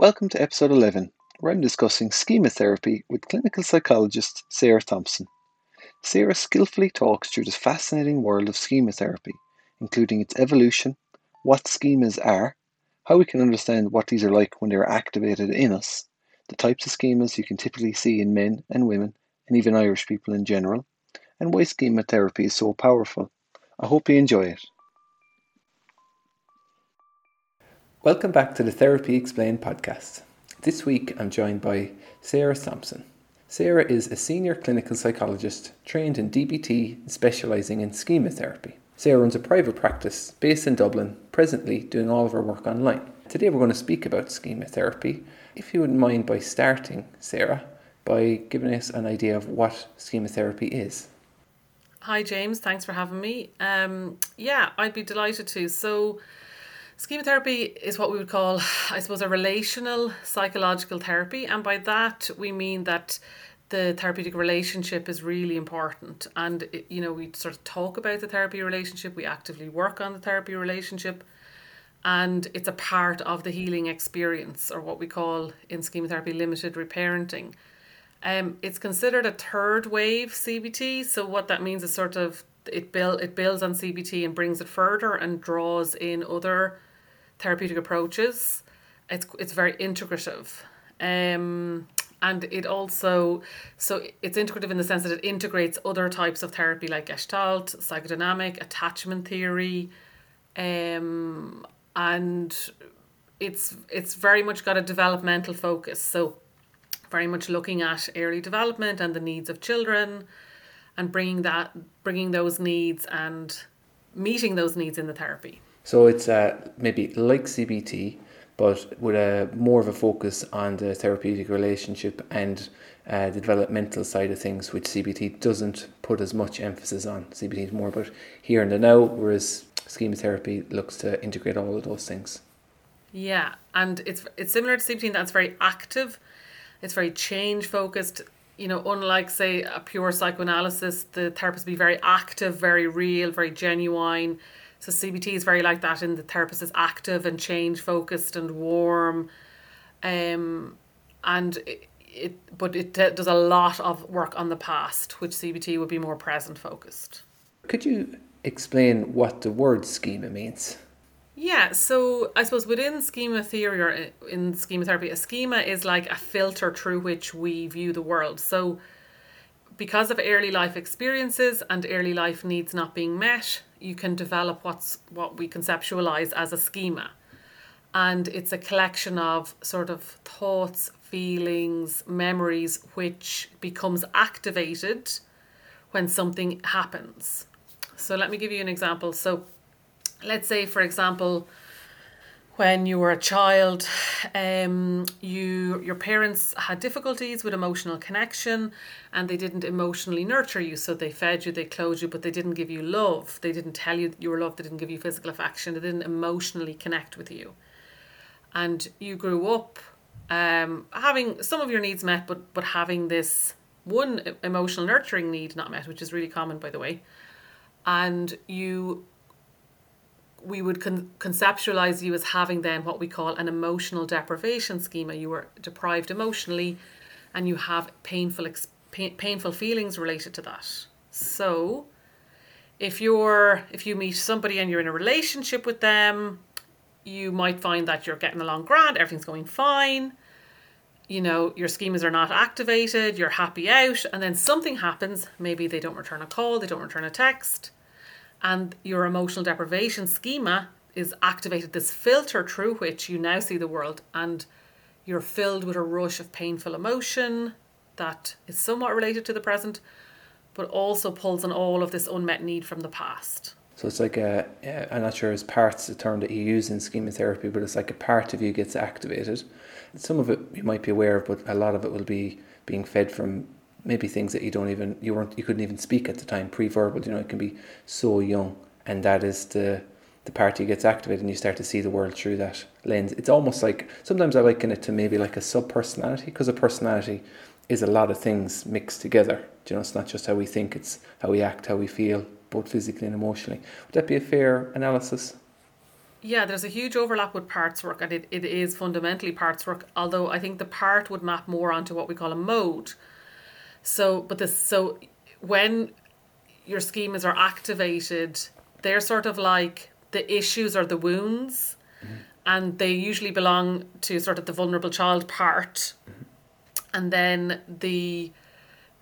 Welcome to episode 11, where I'm discussing schema therapy with clinical psychologist Sarah Thompson. Sarah skillfully talks through the fascinating world of schema therapy, including its evolution, what schemas are, how we can understand what these are like when they are activated in us, the types of schemas you can typically see in men and women, and even Irish people in general, and why schema therapy is so powerful. I hope you enjoy it. Welcome back to the Therapy Explained podcast. This week I'm joined by Sarah Thompson. Sarah is a senior clinical psychologist trained in DBT and specialising in schema therapy. Sarah runs a private practice based in Dublin, presently doing all of her work online. Today we're going to speak about schema therapy. If you wouldn't mind by starting, Sarah, by giving us an idea of what schema therapy is. Hi, James. Thanks for having me. Um, yeah, I'd be delighted to. So, Schema therapy is what we would call, I suppose, a relational psychological therapy. And by that, we mean that the therapeutic relationship is really important. And, it, you know, we sort of talk about the therapy relationship, we actively work on the therapy relationship. And it's a part of the healing experience, or what we call in schema therapy limited reparenting. Um, it's considered a third wave CBT. So what that means is sort of it build it builds on CBT and brings it further and draws in other therapeutic approaches. It's it's very integrative. Um, and it also so it's integrative in the sense that it integrates other types of therapy like gestalt psychodynamic attachment theory um, and it's it's very much got a developmental focus so very much looking at early development and the needs of children and bringing that bringing those needs and meeting those needs in the therapy so it's uh, maybe like CBT, but with a more of a focus on the therapeutic relationship and uh, the developmental side of things, which CBT doesn't put as much emphasis on. CBT is more about here and the now, whereas schema therapy looks to integrate all of those things. Yeah, and it's it's similar to CBT in that it's very active, it's very change focused. You know, unlike say a pure psychoanalysis, the therapist be very active, very real, very genuine so CBT is very like that, in the therapist is active and change focused and warm, um, and it, it but it does a lot of work on the past, which CBT would be more present focused. Could you explain what the word schema means? Yeah, so I suppose within schema theory or in schema therapy, a schema is like a filter through which we view the world. So, because of early life experiences and early life needs not being met, you can develop what's what we conceptualize as a schema. And it's a collection of sort of thoughts, feelings, memories, which becomes activated when something happens. So let me give you an example. So let's say, for example, when you were a child, um, you your parents had difficulties with emotional connection, and they didn't emotionally nurture you. So they fed you, they clothed you, but they didn't give you love. They didn't tell you that you were loved. They didn't give you physical affection. They didn't emotionally connect with you, and you grew up um, having some of your needs met, but but having this one emotional nurturing need not met, which is really common, by the way, and you we would con- conceptualize you as having then what we call an emotional deprivation schema. You were deprived emotionally, and you have painful ex- pain- painful feelings related to that. So, if you're if you meet somebody and you're in a relationship with them, you might find that you're getting along grand, everything's going fine. You know, your schemas are not activated, you're happy out, and then something happens. Maybe they don't return a call, they don't return a text and your emotional deprivation schema is activated this filter through which you now see the world and you're filled with a rush of painful emotion that is somewhat related to the present but also pulls on all of this unmet need from the past. So it's like a i'm not sure it's parts the term that you use in schema therapy but it's like a part of you gets activated. Some of it you might be aware of but a lot of it will be being fed from maybe things that you don't even you weren't you couldn't even speak at the time pre-verbal you know it can be so young and that is the the party gets activated and you start to see the world through that lens it's almost like sometimes i liken it to maybe like a sub personality because a personality is a lot of things mixed together do you know it's not just how we think it's how we act how we feel both physically and emotionally would that be a fair analysis Yeah, there's a huge overlap with parts work, and it, it is fundamentally parts work. Although I think the part would map more onto what we call a mode. So, but this so when your schemas are activated, they're sort of like the issues or the wounds, and they usually belong to sort of the vulnerable child part, and then the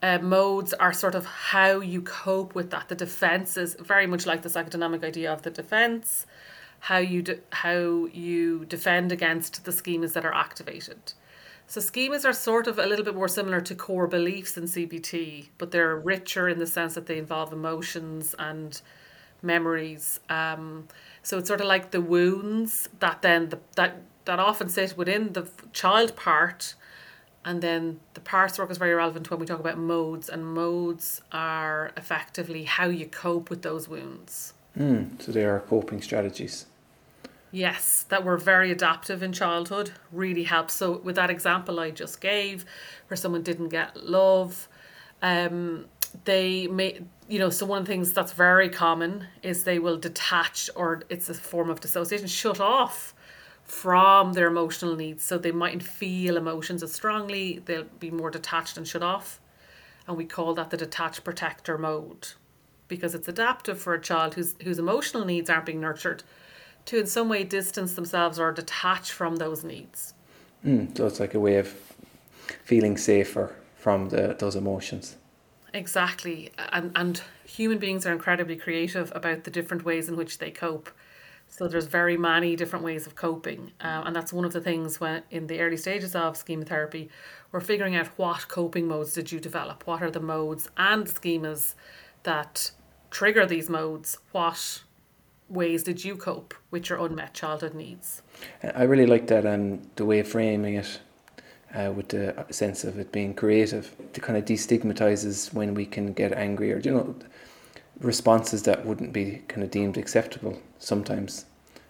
uh, modes are sort of how you cope with that. The defense is very much like the psychodynamic idea of the defense, how you de- how you defend against the schemas that are activated. So schemas are sort of a little bit more similar to core beliefs in CBT, but they're richer in the sense that they involve emotions and memories. Um, so it's sort of like the wounds that then the, that that often sit within the child part and then the parts work is very relevant when we talk about modes, and modes are effectively how you cope with those wounds. Mm, so they are coping strategies. Yes, that were very adaptive in childhood really helps. So, with that example I just gave, where someone didn't get love, um, they may, you know, so one of the things that's very common is they will detach, or it's a form of dissociation, shut off from their emotional needs. So they mightn't feel emotions as strongly, they'll be more detached and shut off. And we call that the detached protector mode because it's adaptive for a child whose, whose emotional needs aren't being nurtured to, in some way, distance themselves or detach from those needs. Mm, so it's like a way of feeling safer from the, those emotions. Exactly. And, and human beings are incredibly creative about the different ways in which they cope. So there's very many different ways of coping, um, and that's one of the things when in the early stages of schema therapy, we're figuring out what coping modes did you develop, what are the modes and schemas that trigger these modes, what ways did you cope with your unmet childhood needs. I really like that um, the way of framing it. Uh, with the sense of it being creative, it kind of destigmatizes when we can get angry or you know responses that wouldn't be kind of deemed acceptable sometimes.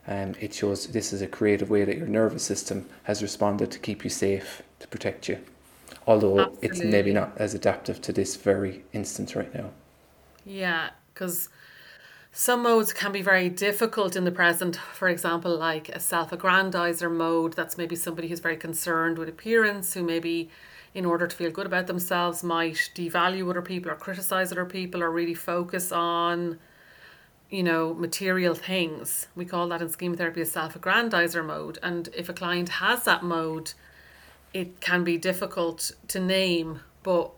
Um, it shows this is a creative way that your nervous system has responded to keep you safe, to protect you. Although Absolutely. it's maybe not as adaptive to this very instance right now. Yeah, because some modes can be very difficult in the present. For example, like a self aggrandizer mode, that's maybe somebody who's very concerned with appearance, who maybe in order to feel good about themselves might devalue other people or criticize other people or really focus on you know material things. We call that in schema therapy a self-aggrandizer mode. And if a client has that mode it can be difficult to name. But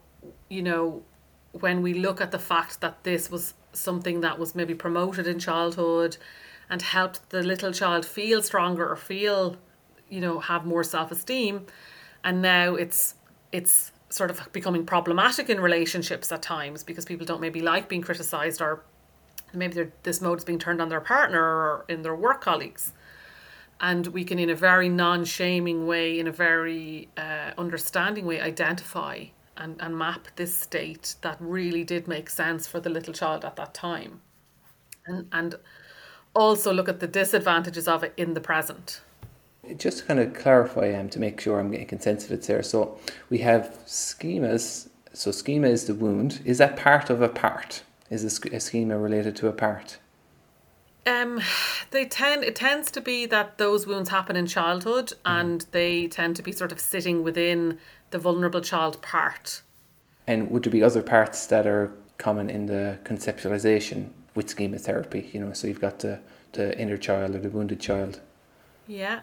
you know when we look at the fact that this was something that was maybe promoted in childhood and helped the little child feel stronger or feel you know have more self-esteem. And now it's it's sort of becoming problematic in relationships at times because people don't maybe like being criticized or maybe this mode is being turned on their partner or in their work colleagues. And we can in a very non-shaming way in a very uh, understanding way identify and, and map this state that really did make sense for the little child at that time and and also look at the disadvantages of it in the present just to kind of clarify um, to make sure I'm getting consensus of it there. So we have schemas. So schema is the wound. Is that part of a part? Is a, a schema related to a part? Um, they tend it tends to be that those wounds happen in childhood, mm. and they tend to be sort of sitting within the vulnerable child part. And would there be other parts that are common in the conceptualization with schema therapy? You know, so you've got the the inner child or the wounded child. Yeah.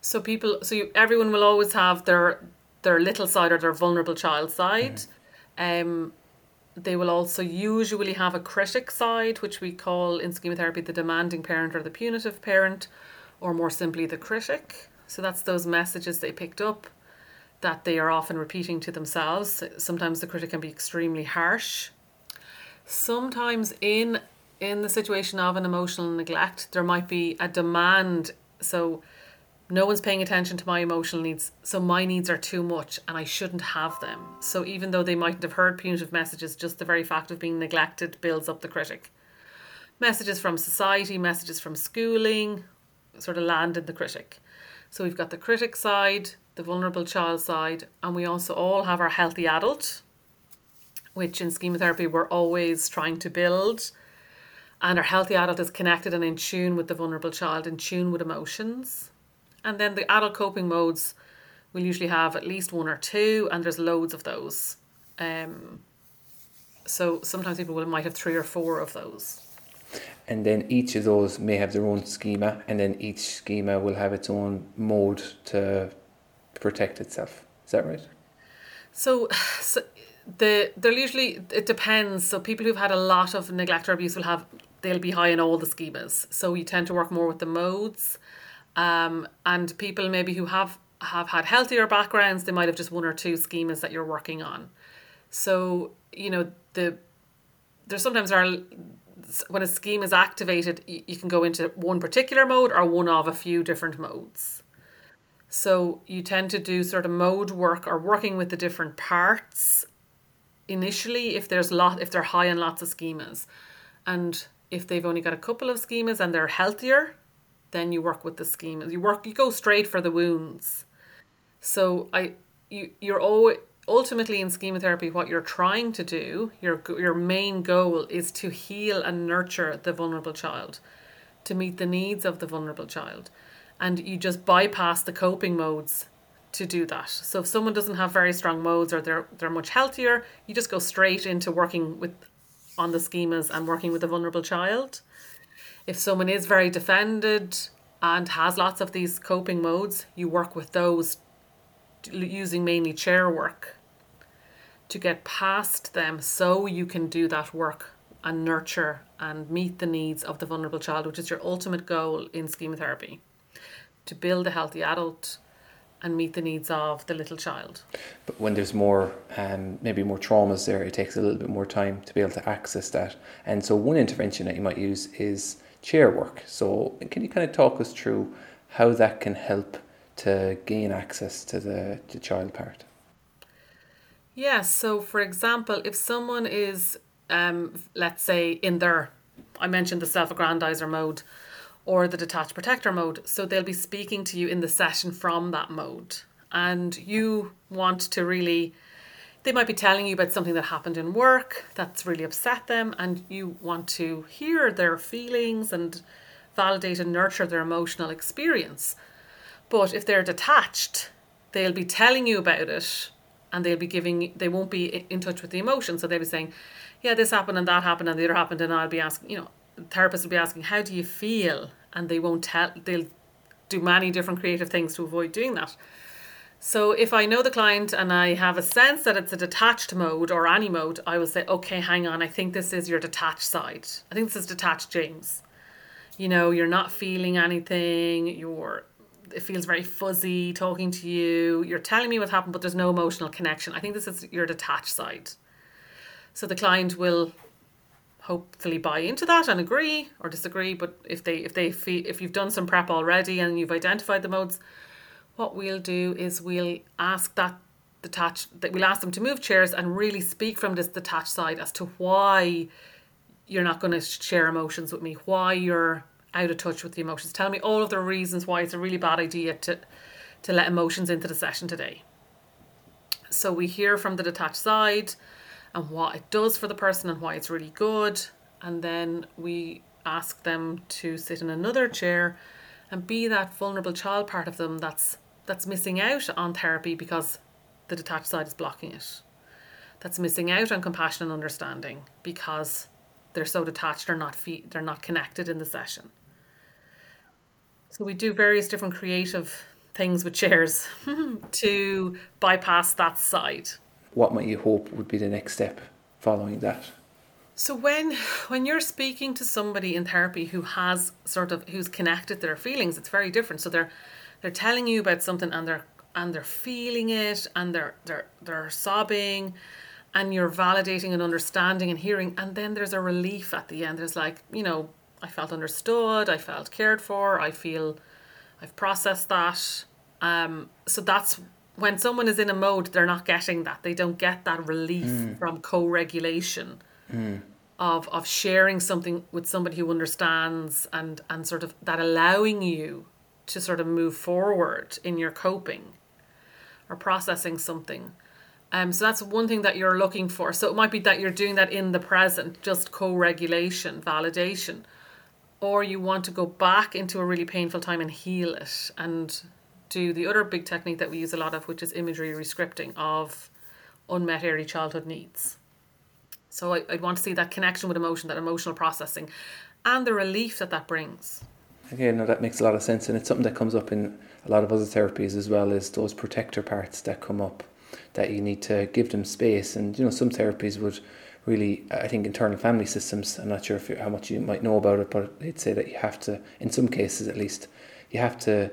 So people, so you, everyone will always have their their little side or their vulnerable child side. Mm. Um, they will also usually have a critic side, which we call in schema therapy the demanding parent or the punitive parent, or more simply the critic. So that's those messages they picked up that they are often repeating to themselves. Sometimes the critic can be extremely harsh. Sometimes in in the situation of an emotional neglect, there might be a demand. So no one's paying attention to my emotional needs, so my needs are too much and I shouldn't have them. So even though they mightn't have heard punitive messages, just the very fact of being neglected builds up the critic. Messages from society, messages from schooling sort of land in the critic. So we've got the critic side, the vulnerable child side, and we also all have our healthy adult, which in schema therapy we're always trying to build. And our healthy adult is connected and in tune with the vulnerable child, in tune with emotions. And then the adult coping modes will usually have at least one or two, and there's loads of those. Um, so sometimes people will, might have three or four of those. And then each of those may have their own schema, and then each schema will have its own mode to protect itself. Is that right? So, so the they're usually it depends. So people who've had a lot of neglect or abuse will have they'll be high in all the schemas. So you tend to work more with the modes, um, and people maybe who have have had healthier backgrounds, they might have just one or two schemas that you're working on. So you know the there's sometimes are when a scheme is activated, you can go into one particular mode or one of a few different modes. So you tend to do sort of mode work or working with the different parts initially if there's lot if they're high on lots of schemas. And if they've only got a couple of schemas and they're healthier, then you work with the schemas. You work you go straight for the wounds. So I you you're always ultimately in schema therapy what you're trying to do your your main goal is to heal and nurture the vulnerable child to meet the needs of the vulnerable child and you just bypass the coping modes to do that. So if someone doesn't have very strong modes or they're they're much healthier you just go straight into working with on the schemas and working with the vulnerable child. If someone is very defended and has lots of these coping modes you work with those using mainly chair work to get past them so you can do that work and nurture and meet the needs of the vulnerable child, which is your ultimate goal in schema therapy to build a healthy adult and meet the needs of the little child. But when there's more, um, maybe more traumas there, it takes a little bit more time to be able to access that. And so, one intervention that you might use is chair work. So, can you kind of talk us through how that can help to gain access to the, the child part? Yes. So, for example, if someone is, um, let's say, in their, I mentioned the self aggrandizer mode or the detached protector mode. So, they'll be speaking to you in the session from that mode. And you want to really, they might be telling you about something that happened in work that's really upset them, and you want to hear their feelings and validate and nurture their emotional experience. But if they're detached, they'll be telling you about it and they'll be giving they won't be in touch with the emotion so they'll be saying yeah this happened and that happened and the other happened and i'll be asking you know the therapist will be asking how do you feel and they won't tell they'll do many different creative things to avoid doing that so if i know the client and i have a sense that it's a detached mode or any mode i will say okay hang on i think this is your detached side i think this is detached james you know you're not feeling anything you're it feels very fuzzy talking to you. You're telling me what happened, but there's no emotional connection. I think this is your detached side. So the client will hopefully buy into that and agree or disagree. But if they if they feel if you've done some prep already and you've identified the modes, what we'll do is we'll ask that detached that we'll ask them to move chairs and really speak from this detached side as to why you're not going to share emotions with me, why you're out of touch with the emotions. Tell me all of the reasons why it's a really bad idea to to let emotions into the session today. So we hear from the detached side and what it does for the person and why it's really good. And then we ask them to sit in another chair and be that vulnerable child part of them that's that's missing out on therapy because the detached side is blocking it. That's missing out on compassion and understanding because they're so detached they're not fe- they're not connected in the session. So we do various different creative things with chairs to bypass that side. What might you hope would be the next step following that? So when when you're speaking to somebody in therapy who has sort of who's connected their feelings, it's very different. So they're they're telling you about something and they're and they're feeling it and they're they're they're sobbing and you're validating and understanding and hearing and then there's a relief at the end. There's like, you know, I felt understood, I felt cared for, I feel I've processed that. Um, so that's when someone is in a mode, they're not getting that. They don't get that relief mm. from co regulation. Mm. Of, of sharing something with somebody who understands and, and sort of that allowing you to sort of move forward in your coping or processing something Um, so that's one thing that you're looking for. So it might be that you're doing that in the present, just co-regulation, validation, or you want to go back into a really painful time and heal it and do the other big technique that we use a lot of, which is imagery rescripting of unmet early childhood needs. So I, I'd want to see that connection with emotion, that emotional processing, and the relief that that brings. Again, no, that makes a lot of sense, and it's something that comes up in a lot of other therapies as well as those protector parts that come up that you need to give them space. And you know, some therapies would really, I think, internal family systems. I'm not sure if how much you might know about it, but they'd say that you have to, in some cases at least, you have to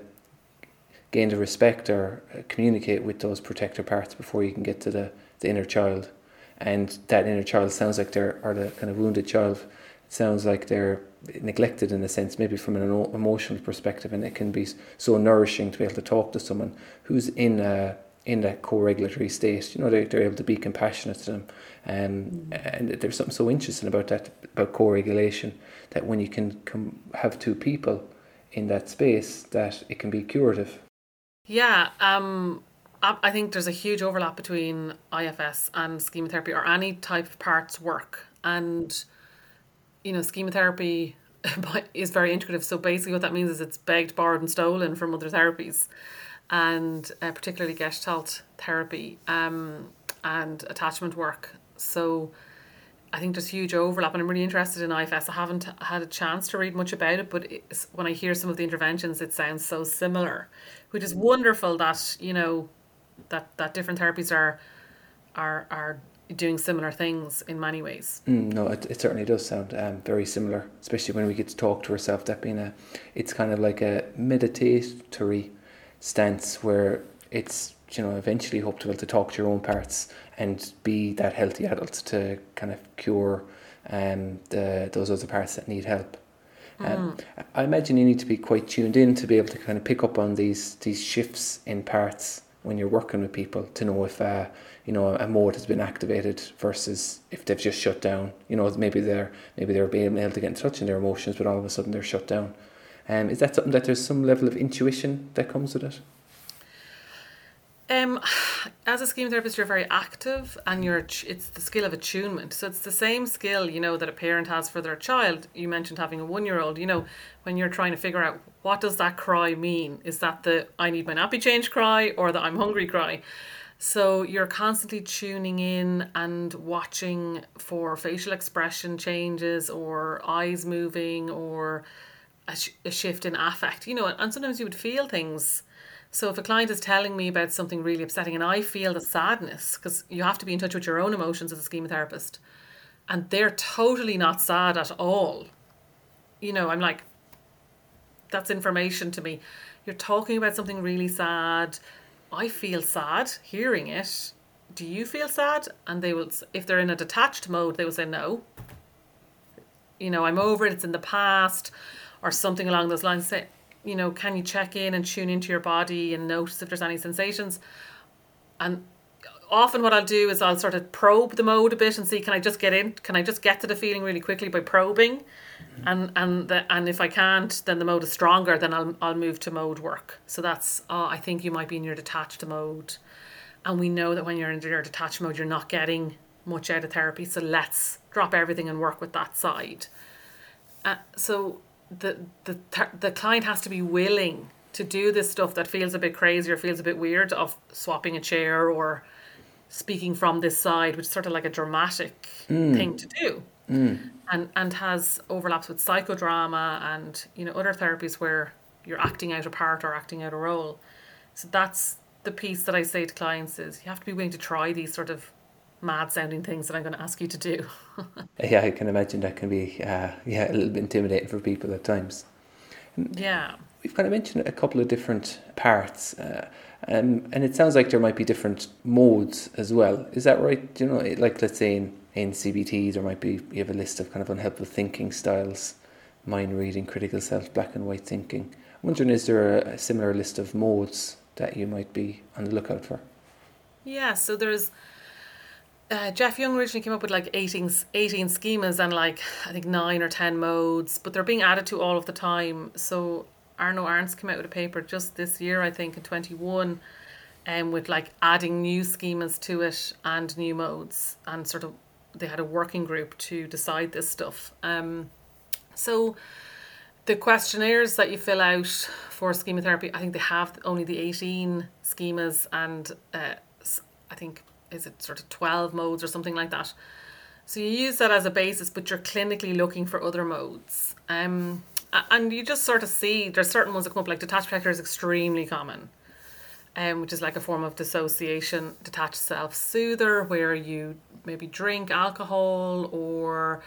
gain the respect or uh, communicate with those protector parts before you can get to the, the inner child. And that inner child sounds like they're, or the kind of wounded child, it sounds like they're neglected in a sense, maybe from an emotional perspective, and it can be so nourishing to be able to talk to someone who's in a in that co-regulatory state. You know, they're, they're able to be compassionate to them, um, and there's something so interesting about that about co-regulation that when you can come have two people in that space, that it can be curative. Yeah, um, I think there's a huge overlap between IFS and schema therapy or any type of parts work, and you know, schema therapy is very integrative. So basically, what that means is it's begged, borrowed, and stolen from other therapies, and uh, particularly Gestalt therapy um, and attachment work. So I think there's huge overlap, and I'm really interested in IFS. I haven't had a chance to read much about it, but when I hear some of the interventions, it sounds so similar, which is wonderful that you know that that different therapies are are are doing similar things in many ways. Mm, no, it, it certainly does sound um, very similar, especially when we get to talk to ourselves. That being a, it's kind of like a meditatory stance where it's you know eventually hope to be able to talk to your own parts and be that healthy adult to kind of cure um the those other parts that need help. Um, mm. I imagine you need to be quite tuned in to be able to kind of pick up on these these shifts in parts when you're working with people to know if uh, you know a mode has been activated versus if they've just shut down. You know maybe they're maybe they're being able to get in touch in their emotions, but all of a sudden they're shut down. Um, is that something that there's some level of intuition that comes with it? Um, as a schema therapist, you're very active, and you're it's the skill of attunement. So it's the same skill, you know, that a parent has for their child. You mentioned having a one-year-old. You know, when you're trying to figure out what does that cry mean? Is that the I need my nappy change cry or the I'm hungry cry? So you're constantly tuning in and watching for facial expression changes or eyes moving or a, sh- a shift in affect. You know, and sometimes you would feel things so if a client is telling me about something really upsetting and I feel the sadness, because you have to be in touch with your own emotions as a schema therapist, and they're totally not sad at all, you know, I'm like, that's information to me. You're talking about something really sad. I feel sad hearing it. Do you feel sad? And they will, if they're in a detached mode, they will say no. You know, I'm over it. It's in the past, or something along those lines. Say, you know, can you check in and tune into your body and notice if there's any sensations? And often what I'll do is I'll sort of probe the mode a bit and see can I just get in can I just get to the feeling really quickly by probing mm-hmm. and and the, and if I can't then the mode is stronger then I'll I'll move to mode work so that's oh, I think you might be in your detached mode and we know that when you're in your detached mode you're not getting much out of therapy so let's drop everything and work with that side uh, so the the the client has to be willing to do this stuff that feels a bit crazy or feels a bit weird of swapping a chair or speaking from this side, which is sort of like a dramatic mm. thing to do. Mm. And and has overlaps with psychodrama and you know other therapies where you're acting out a part or acting out a role. So that's the piece that I say to clients is you have to be willing to try these sort of mad sounding things that I'm going to ask you to do. yeah, I can imagine that can be uh, yeah a little bit intimidating for people at times. Yeah. We've kind of mentioned a couple of different parts, uh, um, and it sounds like there might be different modes as well. Is that right? You know, like let's say in, in CBT, there might be you have a list of kind of unhelpful thinking styles, mind reading, critical self, black and white thinking. I'm wondering, is there a, a similar list of modes that you might be on the lookout for? Yeah, so there's uh, Jeff Young originally came up with like 18, 18 schemas and like I think nine or ten modes, but they're being added to all of the time. So Arnoud Arntz came out with a paper just this year, I think, in 21, and with like adding new schemas to it and new modes and sort of they had a working group to decide this stuff. Um, so the questionnaires that you fill out for schema therapy, I think they have only the 18 schemas and uh, I think is it sort of 12 modes or something like that. So you use that as a basis, but you're clinically looking for other modes. Um, and you just sort of see there's certain ones that come up, like detached protector is extremely common, um, which is like a form of dissociation, detached self soother, where you maybe drink alcohol or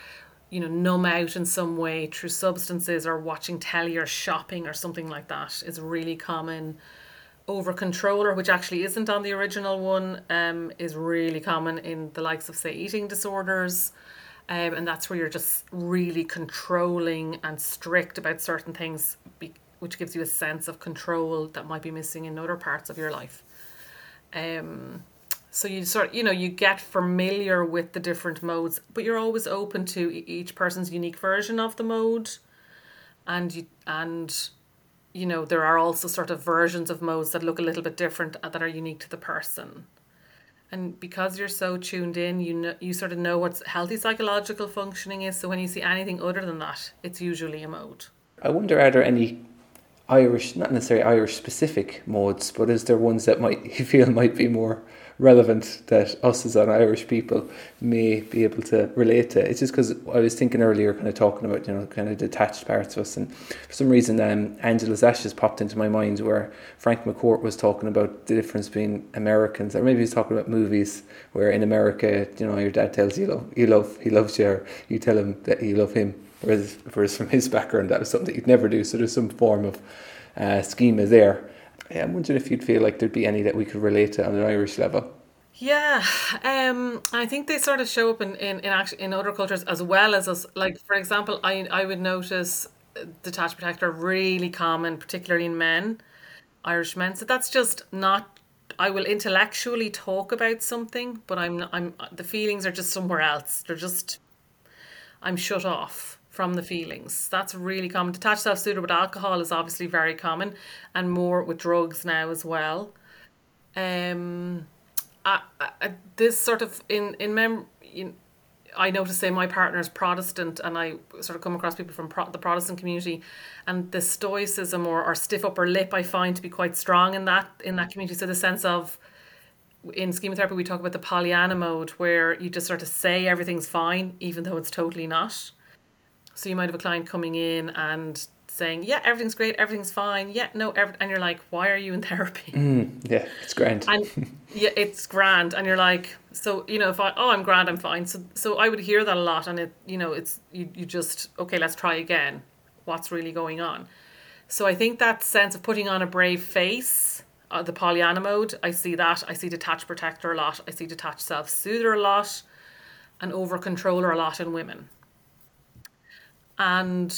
you know numb out in some way through substances or watching telly or shopping or something like that is really common over controller which actually isn't on the original one um, is really common in the likes of say eating disorders. Um, and that's where you're just really controlling and strict about certain things be, which gives you a sense of control that might be missing in other parts of your life. Um, so you sort of, you know you get familiar with the different modes but you're always open to each person's unique version of the mode. And you and you know there are also sort of versions of modes that look a little bit different uh, that are unique to the person. And because you're so tuned in you know you sort of know what healthy psychological functioning is. So when you see anything other than that it's usually a mode. I wonder are there any irish not necessarily irish specific modes but is there ones that might you feel might be more relevant that us as an Irish people may be able to relate to. It's just because I was thinking earlier, kind of talking about you know kind of detached parts of us, and for some reason, um, Angela's Ashes popped into my mind where Frank McCourt was talking about the difference between Americans, or maybe he was talking about movies where in America, you know, your dad tells you love, you love, he loves you, or you tell him that you love him. Whereas, whereas from his background, that was something that you'd never do. So there's some form of uh, schema there. I'm wondering if you'd feel like there'd be any that we could relate to on an Irish level. Yeah, um, I think they sort of show up in in in, act- in other cultures as well as us. Like for example, I I would notice detached protector really common, particularly in men, Irish men. So that's just not. I will intellectually talk about something, but I'm not, I'm the feelings are just somewhere else. They're just I'm shut off from the feelings. That's really common. Detached self soother with alcohol is obviously very common, and more with drugs now as well. Um I, I, this sort of in in mem in, I notice say my partner is Protestant and I sort of come across people from Pro- the Protestant community and the stoicism or, or stiff upper lip I find to be quite strong in that in that community so the sense of in schema therapy we talk about the Pollyanna mode where you just sort of say everything's fine even though it's totally not so you might have a client coming in and saying, "Yeah, everything's great, everything's fine." Yeah, no, every, and you're like, "Why are you in therapy?" Mm, yeah, it's grand. And yeah, it's grand, and you're like, so you know, if I oh I'm grand, I'm fine. So so I would hear that a lot, and it you know it's you you just okay, let's try again. What's really going on? So I think that sense of putting on a brave face, uh, the Pollyanna mode, I see that. I see detached protector a lot. I see detached self soother a lot, and over controller a lot in women. And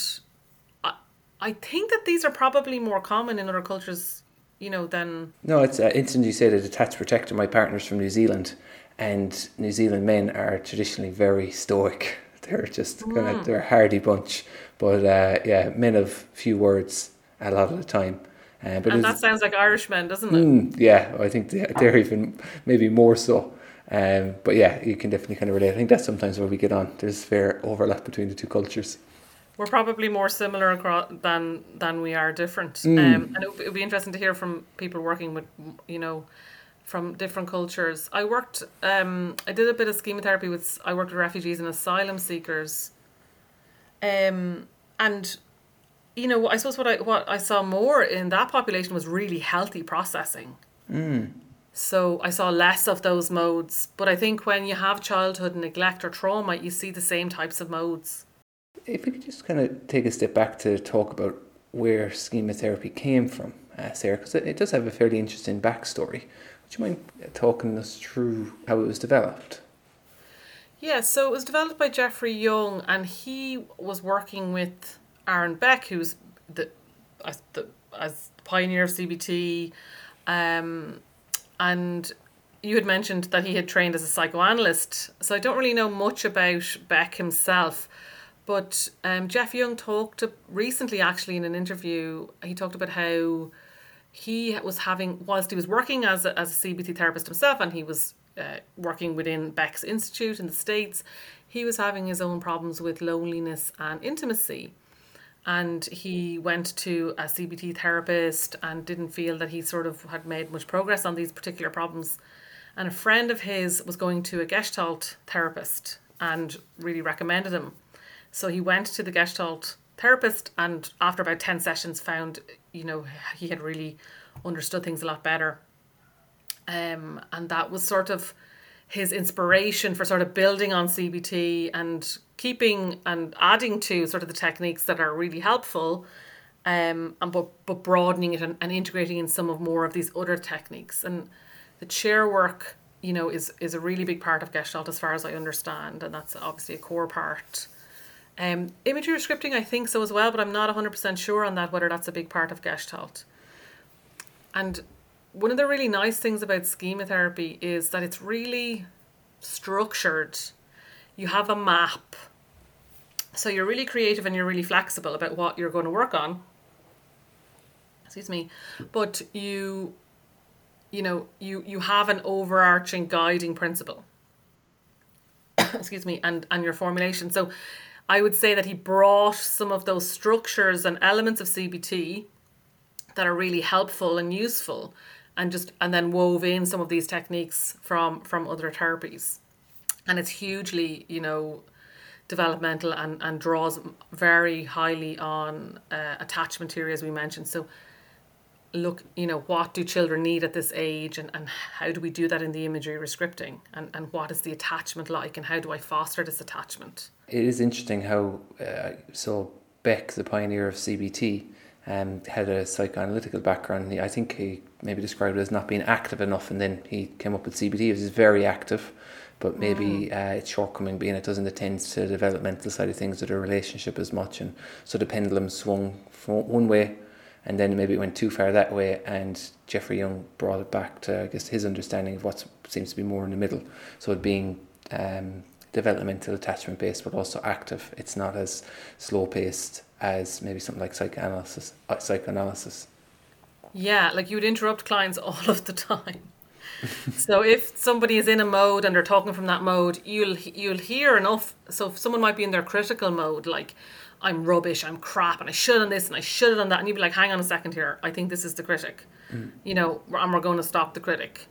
I I think that these are probably more common in other cultures, you know, than. No, it's uh, interesting you say that the detached protector. My partner's from New Zealand, and New Zealand men are traditionally very stoic. They're just mm. kind of they're a hardy bunch, but uh, yeah, men of few words a lot of the time. Uh, but and that sounds like Irishmen, doesn't it? Mm, yeah, I think they're even maybe more so. Um, but yeah, you can definitely kind of relate. I think that's sometimes where we get on. There's fair overlap between the two cultures we're probably more similar across than than we are different. Mm. Um, and it would be interesting to hear from people working with, you know, from different cultures. I worked, um, I did a bit of schema therapy with, I worked with refugees and asylum seekers. Um, and, you know, I suppose what I what I saw more in that population was really healthy processing. Mm. So I saw less of those modes. But I think when you have childhood neglect or trauma, you see the same types of modes. If we could just kind of take a step back to talk about where schema therapy came from, uh, Sarah, because it, it does have a fairly interesting backstory. Would you mind talking us through how it was developed? Yeah, so it was developed by Jeffrey Young, and he was working with Aaron Beck, who's the as the as pioneer of CBT, um, and you had mentioned that he had trained as a psychoanalyst. So I don't really know much about Beck himself, but um, Jeff Young talked recently, actually, in an interview, he talked about how he was having whilst he was working as a, as a CBT therapist himself, and he was uh, working within Beck's Institute in the States, he was having his own problems with loneliness and intimacy. And he went to a CBT therapist and didn't feel that he sort of had made much progress on these particular problems. And a friend of his was going to a Gestalt therapist and really recommended him. So he went to the Gestalt therapist and after about 10 sessions found, you know, he had really understood things a lot better. Um, and that was sort of his inspiration for sort of building on CBT and keeping and adding to sort of the techniques that are really helpful um, and but, but broadening it and, and integrating in some of more of these other techniques. And the chair work, you know, is, is a really big part of Gestalt as far as I understand, and that's obviously a core part. Um, imagery scripting, I think so as well, but I'm not 100% sure on that, whether that's a big part of Gestalt. And one of the really nice things about schema therapy is that it's really structured. You have a map. So you're really creative and you're really flexible about what you're going to work on. Excuse me. But you you know, you you have an overarching guiding principle. Excuse me, and and your formulation. So I would say that he brought some of those structures and elements of CBT that are really helpful and useful and just and then wove in some of these techniques from from other therapies. And it's hugely you know developmental and and draws very highly on uh, attachment theory as we mentioned. So look you know what do children need at this age and, and how do we do that in the imagery rescripting? And, and what is the attachment like and how do i foster this attachment it is interesting how uh, so beck the pioneer of cbt um, had a psychoanalytical background. He, I think he maybe described it as not being active enough, and then he came up with CBT. He was very active, but maybe mm. uh, its shortcoming being it doesn't attend to the developmental side of things or the relationship as much, and so the pendulum swung from one way, and then maybe it went too far that way, and Jeffrey Young brought it back to I guess his understanding of what seems to be more in the middle. So it being um, developmental attachment based, but also active. It's not as slow paced as maybe something like psychoanalysis. Uh, psychoanalysis. Yeah, like you would interrupt clients all of the time. so if somebody is in a mode and they're talking from that mode, you'll you'll hear enough. So if someone might be in their critical mode, like I'm rubbish, I'm crap, and I should have done this and I should have done that, and you'd be like, hang on a second here, I think this is the critic, mm. you know, and we're going to stop the critic.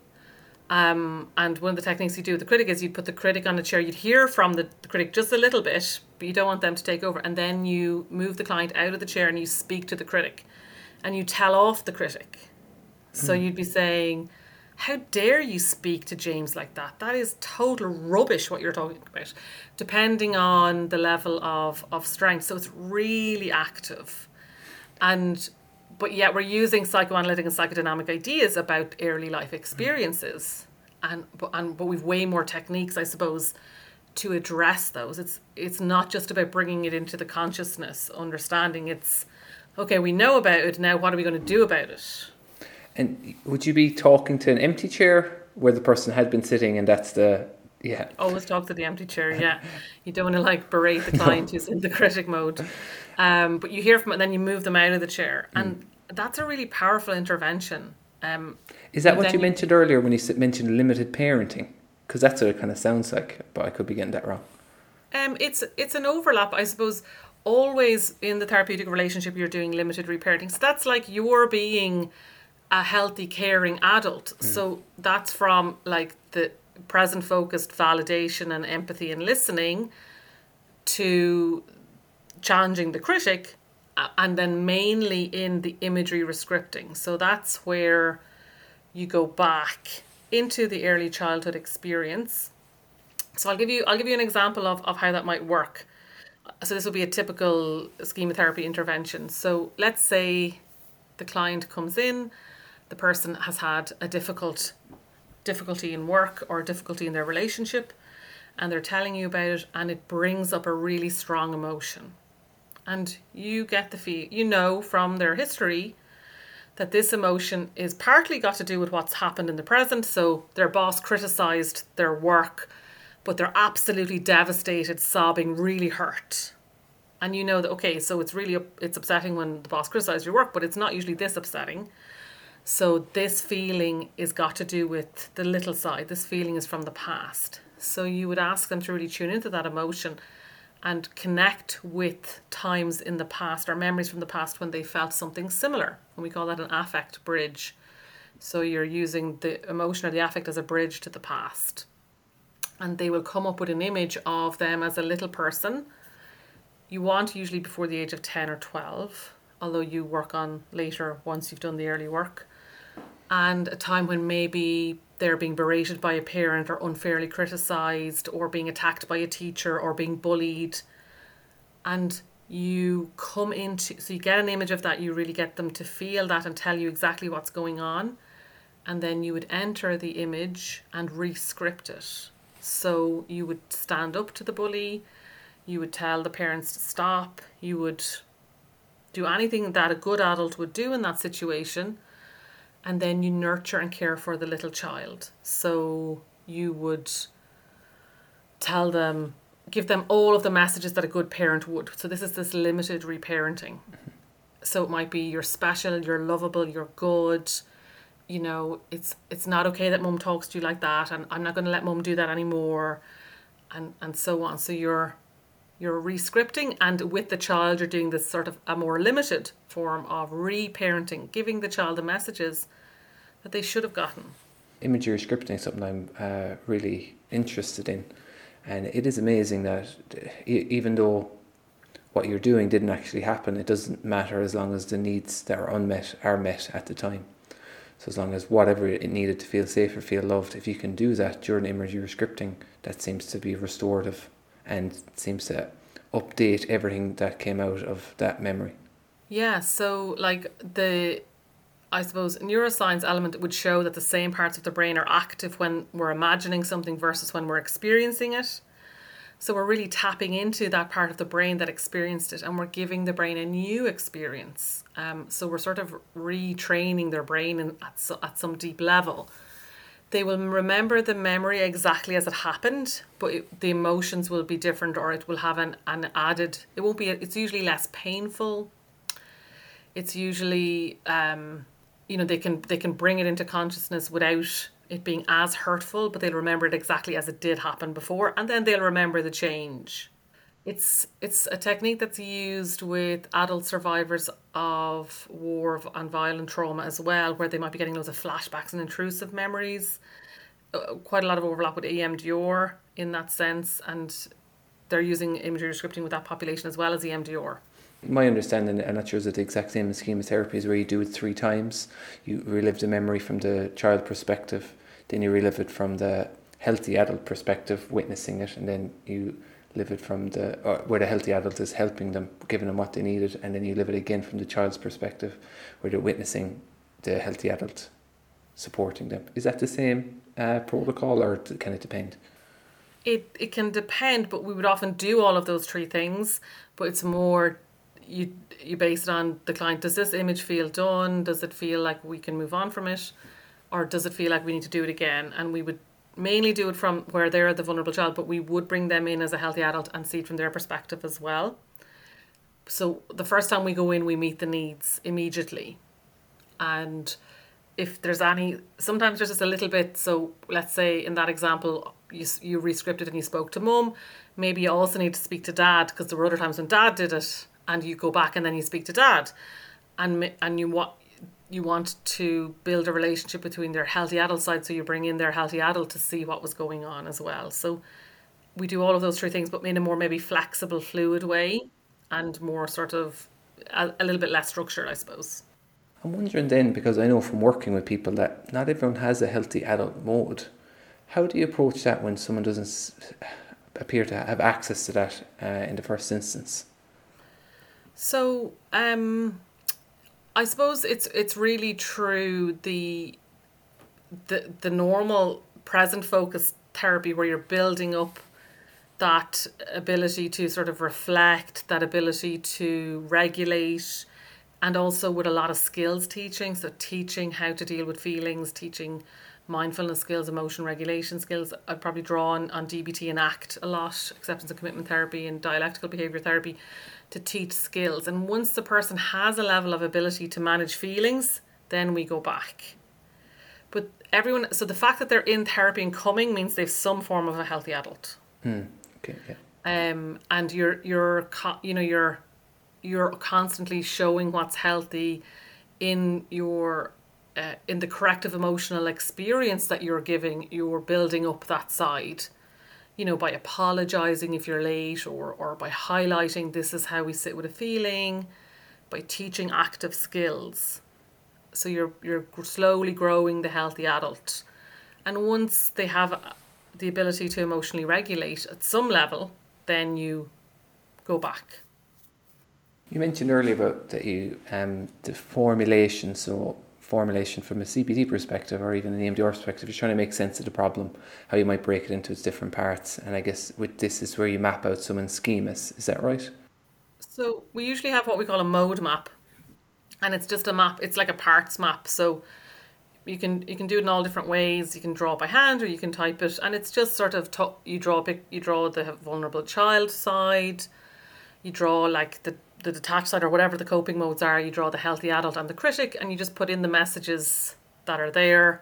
Um, and one of the techniques you do with the critic is you put the critic on a chair. You'd hear from the, the critic just a little bit, but you don't want them to take over. And then you move the client out of the chair and you speak to the critic, and you tell off the critic. So mm. you'd be saying, "How dare you speak to James like that? That is total rubbish. What you're talking about." Depending on the level of of strength, so it's really active, and but yet we're using psychoanalytic and psychodynamic ideas about early life experiences. And but and but we've way more techniques i suppose to address those. It's it's not just about bringing it into the consciousness understanding. It's okay we know about it now what are we going to do about it? And would you be talking to an empty chair where the person had been sitting and that's the yeah. Always talk to the empty chair yeah. You don't want to like berate the client no. who's in the critic mode. Um, but you hear from it and then you move them out of the chair. And mm that's a really powerful intervention. Um, Is that what you, mentioned earlier when you mentioned limited parenting? Because that's what it kind of sounds like, but I could be getting that wrong. Um, it's it's an overlap, I suppose. Always in the therapeutic relationship, you're doing limited reparenting. So that's like you're being a healthy, caring adult. Mm. So that's from like the present focused validation and empathy and listening to challenging the critic and then mainly in the imagery rescripting. So that's where you go back into the early childhood experience. So I'll give you I'll give you an example of, of how that might work. So this will be a typical schema therapy intervention. So let's say the client comes in, the person has had a difficult difficulty in work or difficulty in their relationship and they're telling you about it and it brings up a really strong emotion and you get the feel you know from their history that this emotion is partly got to do with what's happened in the present so their boss criticized their work but they're absolutely devastated sobbing really hurt and you know that okay so it's really it's upsetting when the boss criticizes your work but it's not usually this upsetting So this feeling is got to do with the little side. This feeling is from the past. So you would ask them to really tune into that emotion and connect with times in the past or memories from the past when they felt something similar. And we call that an affect bridge. So you're using the emotion or the affect as a bridge to the past. And they will come up with an image of them as a little person. You want usually before the age of 10 or 12, although you work on later once you've done the early work. And a time when maybe they're being berated by a parent or unfairly criticized or being attacked by a teacher or being bullied. And you come into, so you get an image of that, you really get them to feel that and tell you exactly what's going on and then you would enter the image and re-script it. So you would stand up to the bully, you would tell the parents to stop, you would do anything that a good adult would do in that situation, and then you nurture and care for the little child. So you would tell them, give them all of the messages that a good parent would. So this is this limited reparenting. So it might be you're special, you're lovable, you're good, you know, it's it's not okay that mum talks to you like that, and I'm not going to let mum do that anymore, and and so on. So you're you're rescripting, and with the child, you're doing this sort of a more limited form of reparenting, giving the child the messages that they should have gotten. Imagery rescripting is something I'm uh, really interested in, and it is amazing that even though what you're doing didn't actually happen, it doesn't matter as long as the needs that are unmet are met at the time. So as long as whatever it needed to feel safe or feel loved, if you can do that during imagery rescripting, that seems to be restorative and seems to update everything that came out of that memory. Yeah, so like the I suppose neuroscience element would show that the same parts of the brain are active when we're imagining something versus when we're experiencing it. So we're really tapping into that part of the brain that experienced it and we're giving the brain a new experience. Um, so we're sort of retraining their brain in, at, so, at some deep level. They will remember the memory exactly as it happened, but it, the emotions will be different or it will have an, an added, it won't be, it's usually less painful. It's usually, um, you know, they can, they can bring it into consciousness without it being as hurtful, but they'll remember it exactly as it did happen before, and then they'll remember the change. It's it's a technique that's used with adult survivors of war and violent trauma as well, where they might be getting loads of flashbacks and intrusive memories. Uh, quite a lot of overlap with EMDR in that sense, and they're using imagery rescripting with that population as well as EMDR. My understanding, I'm not sure is it the exact same as schema therapy, is where you do it three times. You relive the memory from the child perspective, then you relive it from the healthy adult perspective, witnessing it, and then you live it from the where the healthy adult is helping them, giving them what they needed, and then you live it again from the child's perspective, where they're witnessing the healthy adult supporting them. Is that the same uh, protocol, or can it depend? It it can depend, but we would often do all of those three things. But it's more you you base it on the client. Does this image feel done? Does it feel like we can move on from it? or does it feel like we need to do it again? And we would mainly do it from where they're the vulnerable child, but we would bring them in as a healthy adult and see it from their perspective as well. So the first time we go in, we meet the needs immediately. And if there's any, sometimes there's just a little bit. So let's say in that example, you, you rescripted and you spoke to mum. Maybe you also need to speak to dad because there were other times when dad did it and you go back and then you speak to dad. And, and you want you want to build a relationship between their healthy adult side, so you bring in their healthy adult to see what was going on as well. So we do all of those three things, but in a more maybe flexible, fluid way, and more sort of a, a little bit less structured, I suppose. I'm wondering then, because I know from working with people that not everyone has a healthy adult mode. How do you approach that when someone doesn't appear to have access to that uh, in the first instance? So, um, I suppose it's it's really true the the the normal present focus therapy where you're building up that ability to sort of reflect, that ability to regulate, and also with a lot of skills teaching. So, teaching how to deal with feelings, teaching mindfulness skills, emotion regulation skills. I'd probably draw on, on DBT and ACT a lot, acceptance and commitment therapy and dialectical behaviour therapy to teach skills. And once the person has a level of ability to manage feelings, then we go back. But everyone, so the fact that they're in therapy and coming means they've some form of a healthy adult. Mm. Okay, yeah. Um, and you're you're you know you're you're constantly showing what's healthy in your uh, in the corrective emotional experience that you're giving. You're building up that side you know, by apologizing if you're late or, or by highlighting this is how we sit with a feeling, by teaching active skills. So you're, you're slowly growing the healthy adult. And once they have the ability to emotionally regulate at some level, then you go back. You mentioned earlier about that you um, the formulation. So formulation from a CBT perspective or even an EMDR perspective, you're trying to make sense of the problem, how you might break it into its different parts. And I guess with this is where you map out someone's schemas. Is that right? So we usually have what we call a mode map, and it's just a map. It's like a parts map. So you can you can do it in all different ways. You can draw by hand or you can type it, and it's just sort of to, you draw you draw the vulnerable child side, you draw like the the detached side or whatever the coping modes are, you draw the healthy adult and the critic, and you just put in the messages that are there.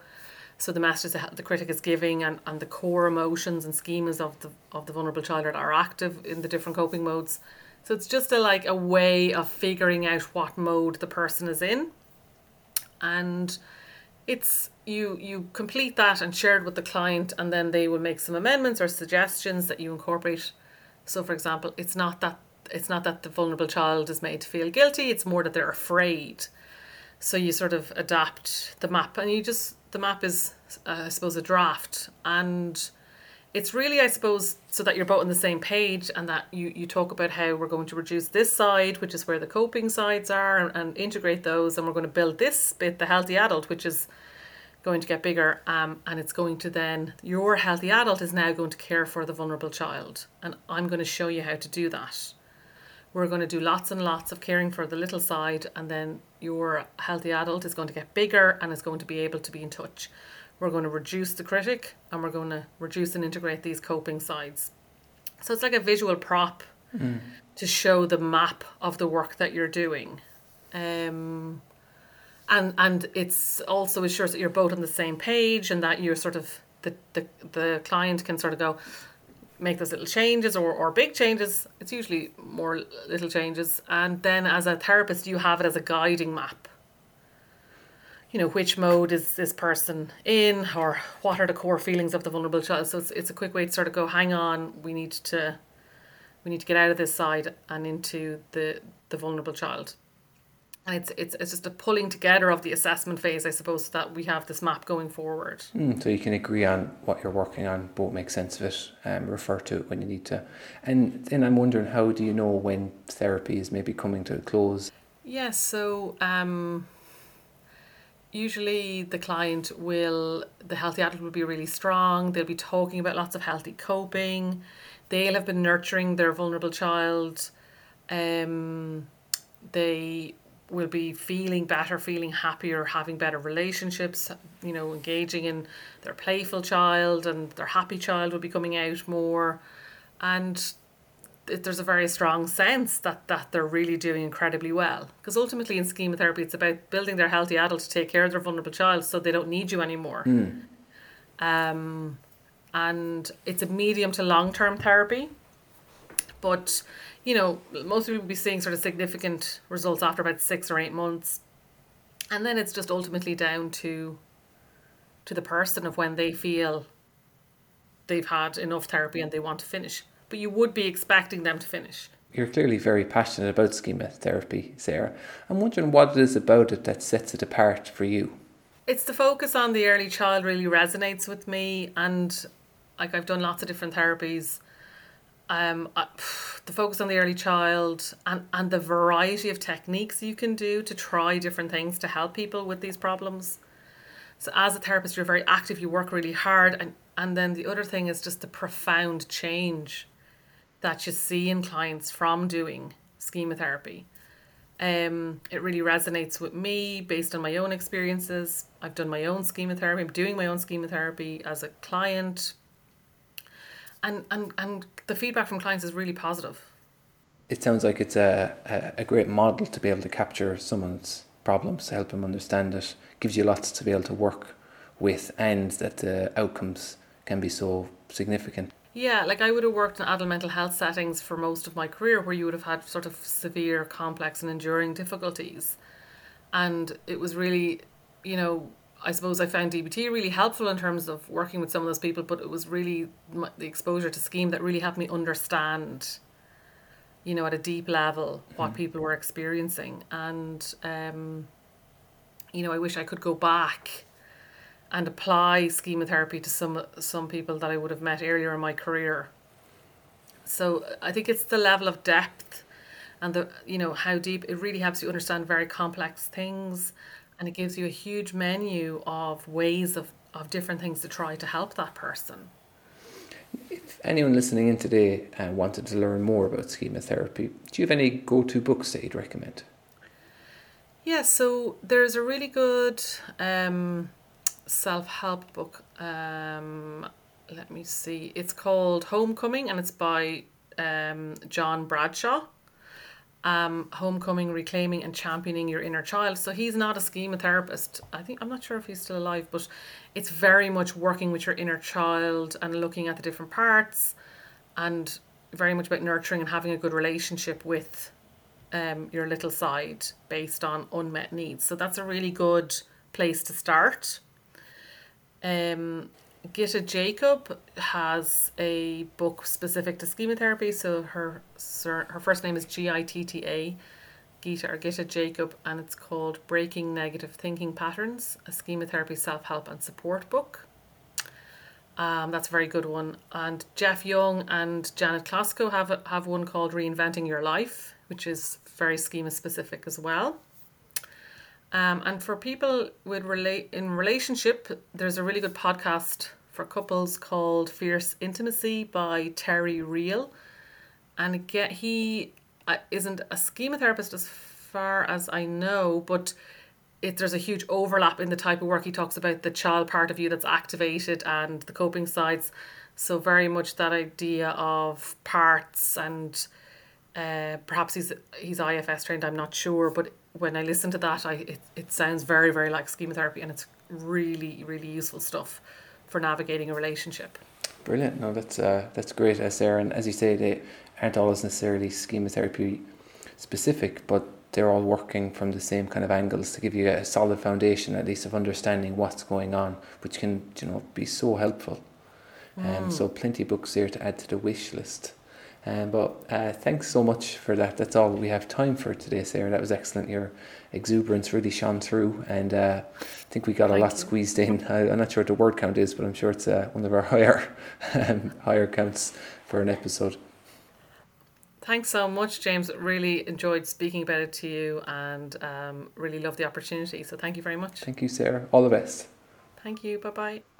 So the messages that the critic is giving and, and the core emotions and schemas of the of the vulnerable child that are active in the different coping modes. So it's just a like a way of figuring out what mode the person is in. And it's you you complete that and share it with the client and then they will make some amendments or suggestions that you incorporate. So for example, it's not that it's not that the vulnerable child is made to feel guilty, it's more that they're afraid. So you sort of adapt the map and you just, the map is, uh, I suppose, a draft. And it's really, I suppose, so that you're both on the same page and that you, you talk about how we're going to reduce this side, which is where the coping sides are, and, and integrate those. And we're going to build this bit, the healthy adult, which is going to get bigger um, and it's going to then your healthy adult is now going to care for the vulnerable child and i'm going to show you how to do that we're going to do lots and lots of caring for the little side, and then your healthy adult is going to get bigger and is going to be able to be in touch. We're going to reduce the critic and we're going to reduce and integrate these coping sides. So it's like a visual prop mm. to show the map of the work that you're doing. Um, and and it's also ensures that you're both on the same page and that you're sort of the, the the client can sort of go make those little changes or, or big changes. It's usually more little changes. And then as a therapist, you have it as a guiding map. You know, which mode is this person in or what are the core feelings of the vulnerable child. So it's, it's a quick way to sort of go, hang on, we need to we need to get out of this side and into the, the vulnerable child and it's it's it's just a pulling together of the assessment phase, I suppose, so that we have this map going forward. Mm, so you can agree on what you're working on, both make sense of it, um, refer to it when you need to, and then I'm wondering how do you know when therapy is maybe coming to a close? Yes, so um, usually the client will the healthy adult will be really strong. They'll be talking about lots of healthy coping. They'll have been nurturing their vulnerable child. Um, they will be feeling better, feeling happier, having better relationships, you know, engaging in their playful child and their happy child will be coming out more. And there's a very strong sense that, that they're really doing incredibly well. Because ultimately in schema therapy, it's about building their healthy adult to take care of their vulnerable child so they don't need you anymore. Mm. Um, and it's a medium to long term therapy. But you know, most people will be seeing sort of significant results after about six or eight months. And then it's just ultimately down to to the person of when they feel they've had enough therapy and they want to finish. But you would be expecting them to finish. You're clearly very passionate about schema therapy, Sarah. I'm wondering what it is about it that sets it apart for you. It's the focus on the early child really resonates with me and like I've done lots of different therapies um, uh, the focus on the early child and, and the variety of techniques you can do to try different things to help people with these problems. So as a therapist, you're very active, you work really hard, and, and then the other thing is just the profound change that you see in clients from doing schema therapy. Um, it really resonates with me based on my own experiences. I've done my own schema therapy. I'm doing my own schema therapy as a client, and and and the feedback from clients is really positive. It sounds like it's a, a, a great model to be able to capture someone's problems help them understand it. Gives you lots to be able to work with, and that the outcomes can be so significant. Yeah, like I would have worked in adult mental health settings for most of my career where you would have had sort of severe, complex, and enduring difficulties. And it was really, you know, I suppose I found DBT really helpful in terms of working with some of those people, but it was really the exposure to schema that really helped me understand, you know, at a deep level what mm. people were experiencing. And, um, you know, I wish I could go back and apply schema therapy to some some people that I would have met earlier in my career. So I think it's the level of depth and the you know how deep it really helps you understand very complex things and it gives you a huge menu of ways of, of different things to try to help that person. If anyone listening in today uh, wanted to learn more about schema therapy, do you have any go to books that you'd recommend? Yeah, so there's a really good um, self help book. Um, let me see. It's called Homecoming and it's by um, John Bradshaw um, homecoming, reclaiming, and championing your inner child. So he's not a schema therapist. I think I'm not sure if he's still alive, but it's very much working with your inner child and looking at the different parts, and very much about nurturing and having a good relationship with um, your little side based on unmet needs. So that's a really good place to start. Um, Gitta Jacob has a book specific to schema therapy. So her her first name is G I T T A, Gita or Gitta Jacob, and it's called Breaking Negative Thinking Patterns: A Schema Therapy Self Help and Support Book. Um, that's a very good one. And Jeff Young and Janet Klosko have have one called Reinventing Your Life, which is very schema specific as well. Um, and for people with relate in relationship, there's a really good podcast for couples called Fierce Intimacy by Terry Real, and again he uh, isn't a schema therapist as far as I know, but it there's a huge overlap in the type of work he talks about the child part of you that's activated and the coping sides. So very much that idea of parts and uh, perhaps he's he's IFS trained. I'm not sure, but when I listen to that, I it, it sounds very very like schema therapy, and it's really really useful stuff for navigating a relationship. Brilliant. No, that's uh, that's great, uh, Sarah. And as you say, they aren't always necessarily schema therapy specific, but they're all working from the same kind of angles to give you a solid foundation, at least, of understanding what's going on, which can you know be so helpful. Um, mm. so plenty of books here to add to the wish list. Um, but uh, thanks so much for that. That's all we have time for today, Sarah. That was excellent. Your exuberance really shone through, and uh, I think we got a lot you. squeezed in. I, am not sure what the word count is, but I'm sure it's uh, one of our higher um, higher counts for an episode. Thanks so much, James. Really enjoyed speaking about it to you, and um, really love the opportunity. So thank you very much. Thank you, Sarah. All the best. Thank you. Bye bye.